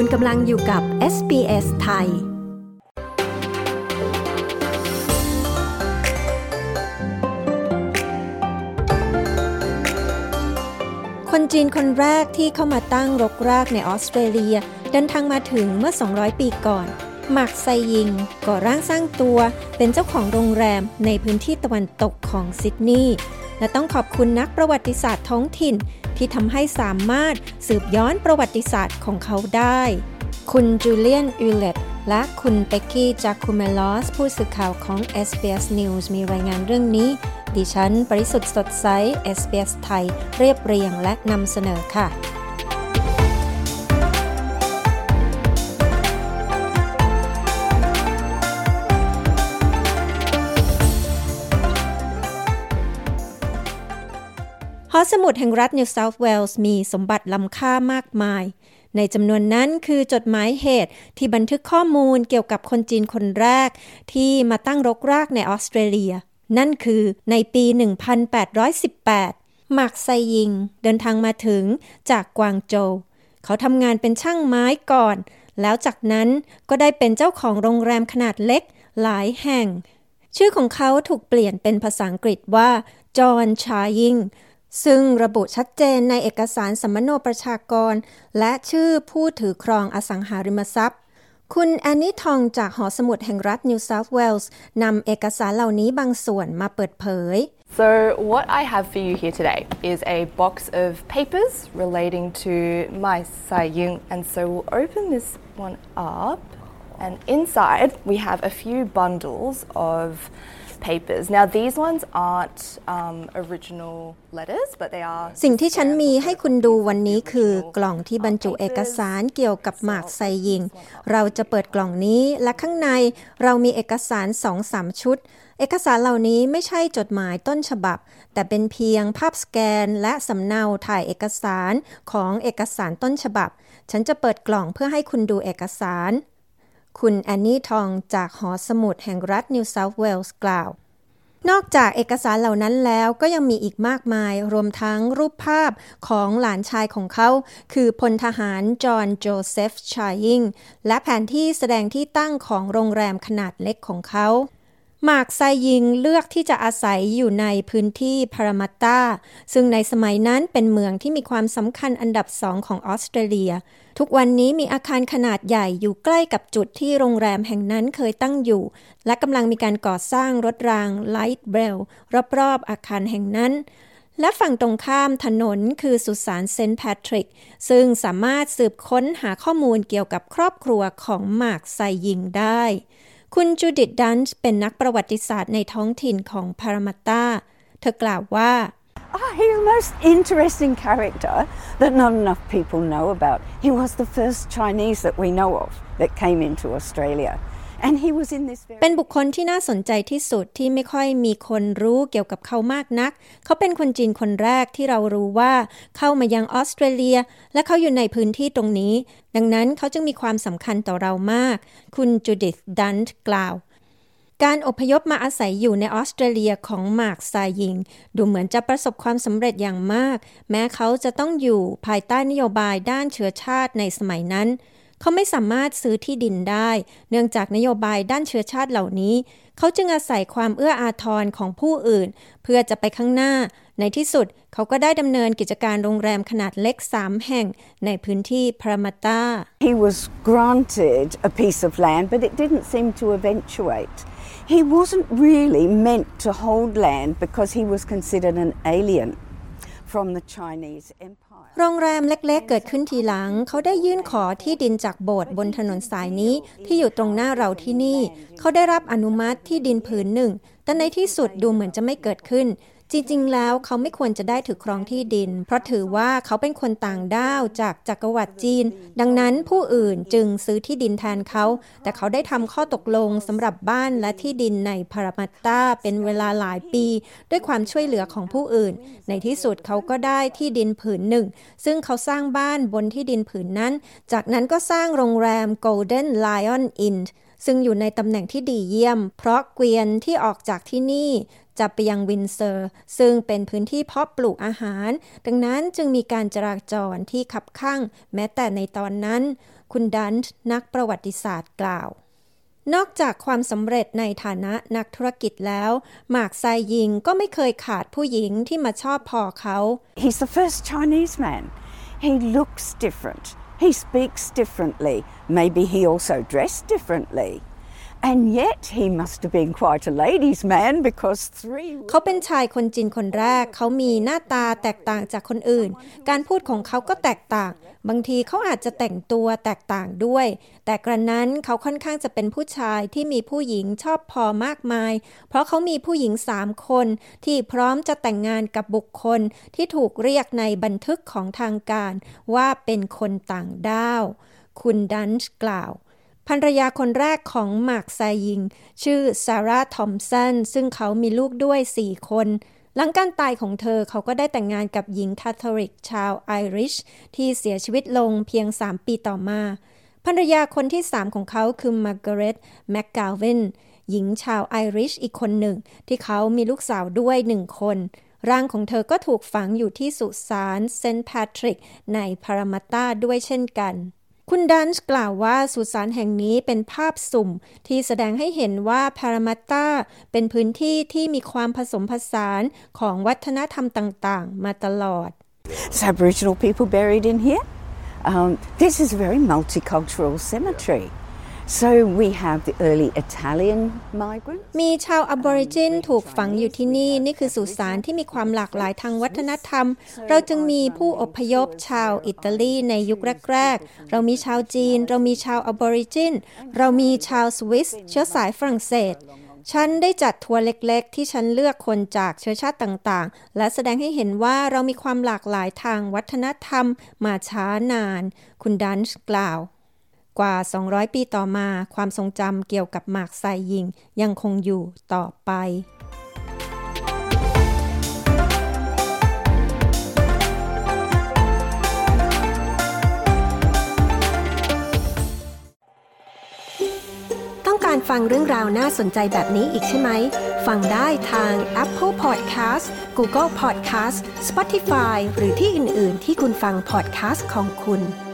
คุณกำลังอยู่กับ SBS ไทย คนจีนคนแรกที่เข้ามาตั้งรกรากในออสเตรเลีย เดินทางมาถึงเมื่อ 200 ปีก่อนหมักไซยิง ก่อร่างสร้างตัวเป็นเจ้าของโรงแรมในพื้นที่ตะวันตกของซิดนีย์และต้องขอบคุณนักประวัติศาสตร์ท้องถิ่น ที่ทำให้สามารถสืบย้อนประวัติศาสตร์ของเขาได้ คุณจูเลียนอูเลตและคุณเปกกี้จากคูเมลอส ผู้สื่อข่าวของ SBS News มีรายงานเรื่องนี้ ดิฉัน ปริสุทธ์สดใส SBS ไทย เรียบเรียงและนำเสนอค่ะ สมุดแห่งรัฐนิวเซาท์เวลส์มีสมบัติล้ำค่ามากมาย ในจำนวนนั้นคือจดหมายเหตุที่บันทึกข้อมูลเกี่ยวกับคนจีนคนแรก ที่มาตั้งรกรากในออสเตรเลีย นั่นคือในปี 1818มาร์กไซยิง เดินทางมาถึงจากกวางโจว เขาทำงานเป็นช่างไม้ก่อน แล้วจากนั้นก็ได้เป็นเจ้าของโรงแรมขนาดเล็กหลายแห่ง ชื่อของเขาถูกเปลี่ยนเป็นภาษาอังกฤษว่าจอห์นชายิง ซึ่งระบุชัดเจนในเอกสารสัมมโนประชากร และชื่อผู้ถือครองอสังหาริมทรัพย์ คุณแอนนี่ทองจากหอสมุดแห่งรัฐนิวเซาท์เวลส์นำเอกสารเหล่านี้บางส่วนมาเปิดเผย So what I have for you here today is a box of papers relating to my Sai Yung and so we'll open this one up and inside we have a few bundles of papers. Now these ones aren't um, original letters, but they are. สิ่งที่ฉันมีให้คุณดูวันนี้คือกล่องที่บรรจุเอกสารเกี่ยวกับหมากไซยิง เราจะเปิดกล่องนี้และข้างในเรามีเอกสารสองสามชุด เอกสารเหล่านี้ไม่ใช่จดหมายต้นฉบับ แต่เป็นเพียงภาพสแกนและสำเนาถ่ายเอกสารของเอกสารต้นฉบับ ฉันจะเปิดกล่องเพื่อให้คุณดูเอกสาร คุณแอนนี่ทองจากหอสมุดแห่งรัฐนิวเซาท์เวลส์กล่าว นอกจากเอกสารเหล่านั้นแล้วก็ยังมีอีกมากมายรวมทั้งรูปภาพของหลานชายของเขา คือพลทหารจอห์นโจเซฟชายิงและแผนที่แสดงที่ตั้งของโรงแรมขนาดเล็กของเขา หมากไซยิงเลือกที่จะอาศัยอยู่ในพื้นที่พารามัตตาซึ่งในสมัยนั้นเป็นเมืองที่มีความสำคัญอันดับสองของออสเตรเลีย ทุกวันนี้มีอาคารขนาดใหญ่อยู่ใกล้กับจุดที่โรงแรมแห่งนั้นเคยตั้งอยู่ และกำลังมีการก่อสร้างรถราง light rail รอบๆอาคารแห่งนั้นและฝั่งตรงข้ามถนนคือสุสานเซนต์แพทริก ซึ่งสามารถสืบค้นหาข้อมูลเกี่ยวกับครอบครัวของหมากไซยิงได้ คุณจูดิตดันส์เป็นนักประวัติศาสตร์ในท้องถิ่นของพารามาตาเธอกล่าวว่า Oh, he's the most interesting character that not enough people know about. He was the first Chinese that we know of that came into Australia. เป็นบุคคลที่น่าสนใจที่สุดที่ไม่ค่อยมีคนรู้เกี่ยวกับเขามากนัก เขาเป็นคนจีนคนแรกที่เรารู้ว่าเข้ามายังออสเตรเลีย และเขาอยู่ในพื้นที่ตรงนี้ ดังนั้นเขาจึงมีความสำคัญต่อเรามาก คุณจูดิธดันต์กล่าว การอพยพมาอาศัยอยู่ในออสเตรเลียของมาร์กซายิง ดูเหมือนจะประสบความสำเร็จอย่างมาก แม้เขาจะต้องอยู่ภายใต้นโยบายด้านเชื้อชาติในสมัยนั้น เขาไม่สามารถซื้อที่ดินได้ เนื่องจากนโยบายด้านเชื้อชาติเหล่านี้ เขาจึงอาศัยความเอื้ออาทรของผู้อื่น เพื่อจะไปข้างหน้า ในที่สุดเขาก็ได้ดำเนินกิจการโรงแรมขนาดเล็กสามแห่งในพื้นที่พรามาตา He was granted a piece of land but it didn't seem to eventuate He wasn't really meant to hold land because he was considered an alien from the Chinese Empire โรงแรมเล็กๆ เกิดขึ้นทีหลัง เขาได้ยื่นขอที่ดินจากโบสถ์บนถนนสายนี้ที่อยู่ตรงหน้าเราที่นี่ เขาได้รับอนุมัติที่ดินผืนหนึ่ง แต่ในที่สุดดูเหมือนจะไม่เกิดขึ้น จริงๆ แล้วเขาไม่ควรจะได้ถือครองที่ดิน เพราะถือว่าเขาเป็นคนต่างด้าวจากจักรวรรดิจีน ดังนั้นผู้อื่นจึงซื้อที่ดินแทนเขา แต่เขาได้ทำข้อตกลงสำหรับบ้านและที่ดินในพารามัตตาเป็นเวลาหลายปี ด้วยความช่วยเหลือของผู้อื่น ในที่สุดเขาก็ได้ที่ดินผืนหนึ่ง ซึ่งเขาสร้างบ้านบนที่ดินผืนนั้น จากนั้นก็สร้างโรงแรม Golden Lion Inn ซึ่งอยู่ในตำแหน่งที่ดีเยี่ยม เพราะเกวียนที่ออกจากที่นี่ จะไปยังวินเซอร์ ซึ่งเป็นพื้นที่เพาะปลูกอาหาร ดังนั้นจึงมีการจราจรที่ขับข้างแม้แต่ในตอนนั้น คุณดันต์นักประวัติศาสตร์กล่าวนอกจากความสำเร็จในฐานะนักธุรกิจแล้ว หมากไซยิงก็ไม่เคยขาดผู้หญิงที่มาชอบพอเขา He's the first Chinese man. He looks different. He speaks differently. Maybe he also dressed differently. And yet he must have been quite a ladies' man because three. เขาเป็นชายคนจีนคนแรก เขามีหน้าตาแตกต่างจากคนอื่น การพูดของเขาก็แตกต่าง บางทีเขาอาจจะแต่งตัวแตกต่างด้วย แต่กระนั้นเขาค่อนข้างจะเป็นผู้ชายที่มีผู้หญิงชอบพอมากมาย เพราะเขามีผู้หญิงสามคน ที่พร้อมจะแต่งงานกับบุคคลที่ถูกเรียกในบันทึกของทางการ ว่าเป็นคนต่างด้าว คุณดันช์กล่าว ภรรยาคนแรกของหมากไซยิง ชื่อซาร่าทอมสันซึ่งเขามีลูกด้วย 4 คน หลังการตายของเธอเขาก็ได้แต่งงานกับหญิงคาทอลิกชาวไอริช ที่เสียชีวิตลงเพียง 3 ปีต่อมาภรรยาคนที่ 3 ของเขาคือมาร์กาเร็ตแมคกาวินหญิงชาวไอริชอีกคนหนึ่ง ที่เขามีลูกสาวด้วยหนึ่งคน ร่างของเธอก็ถูกฝังอยู่ที่สุสานเซนต์แพทริกในพารามาตาด้วยเช่นกัน คุณดันช์กล่าวว่าสุสานแห่งนี้เป็นภาพสุ่ม ที่แสดงให้เห็นว่าพารามัตตาเป็นพื้นที่ที่มีความผสมผสานของวัฒนธรรมต่าง ๆ มาตลอด It's Aboriginal people buried in here. Um, this is a very multicultural cemetery. Yeah. So we have the early Italian migrants. มีชาวอบอริจินถูกฝังอยู่ที่นี่ นี่คือสุสานที่มีความหลากหลายทางวัฒนธรรม เราจึงมีผู้อพยพชาวอิตาลีในยุคแรกๆ เรามีชาวจีน เรามีชาวอบอริจิน เรามีชาวสวิสเชื้อสายฝรั่งเศสฉันได้จัดทัวร์เล็กๆ ที่ฉันเลือกคนจากเชื้อชาติต่างๆ และแสดงให้เห็นว่าเรามีความหลากหลายทางวัฒนธรรมมาช้านาน คุณดันช์กล่าว กว่า 200 ปีต่อมา ความทรงจำเกี่ยวกับหมากไซยิงยังคงอยู่ต่อไปต้องการฟังเรื่องราวน่าสนใจแบบนี้อีกใช่ไหม ฟังได้ทาง Apple Podcast Google Podcast Spotify หรือที่อื่น ๆ ที่คุณฟัง podcast ของคุณ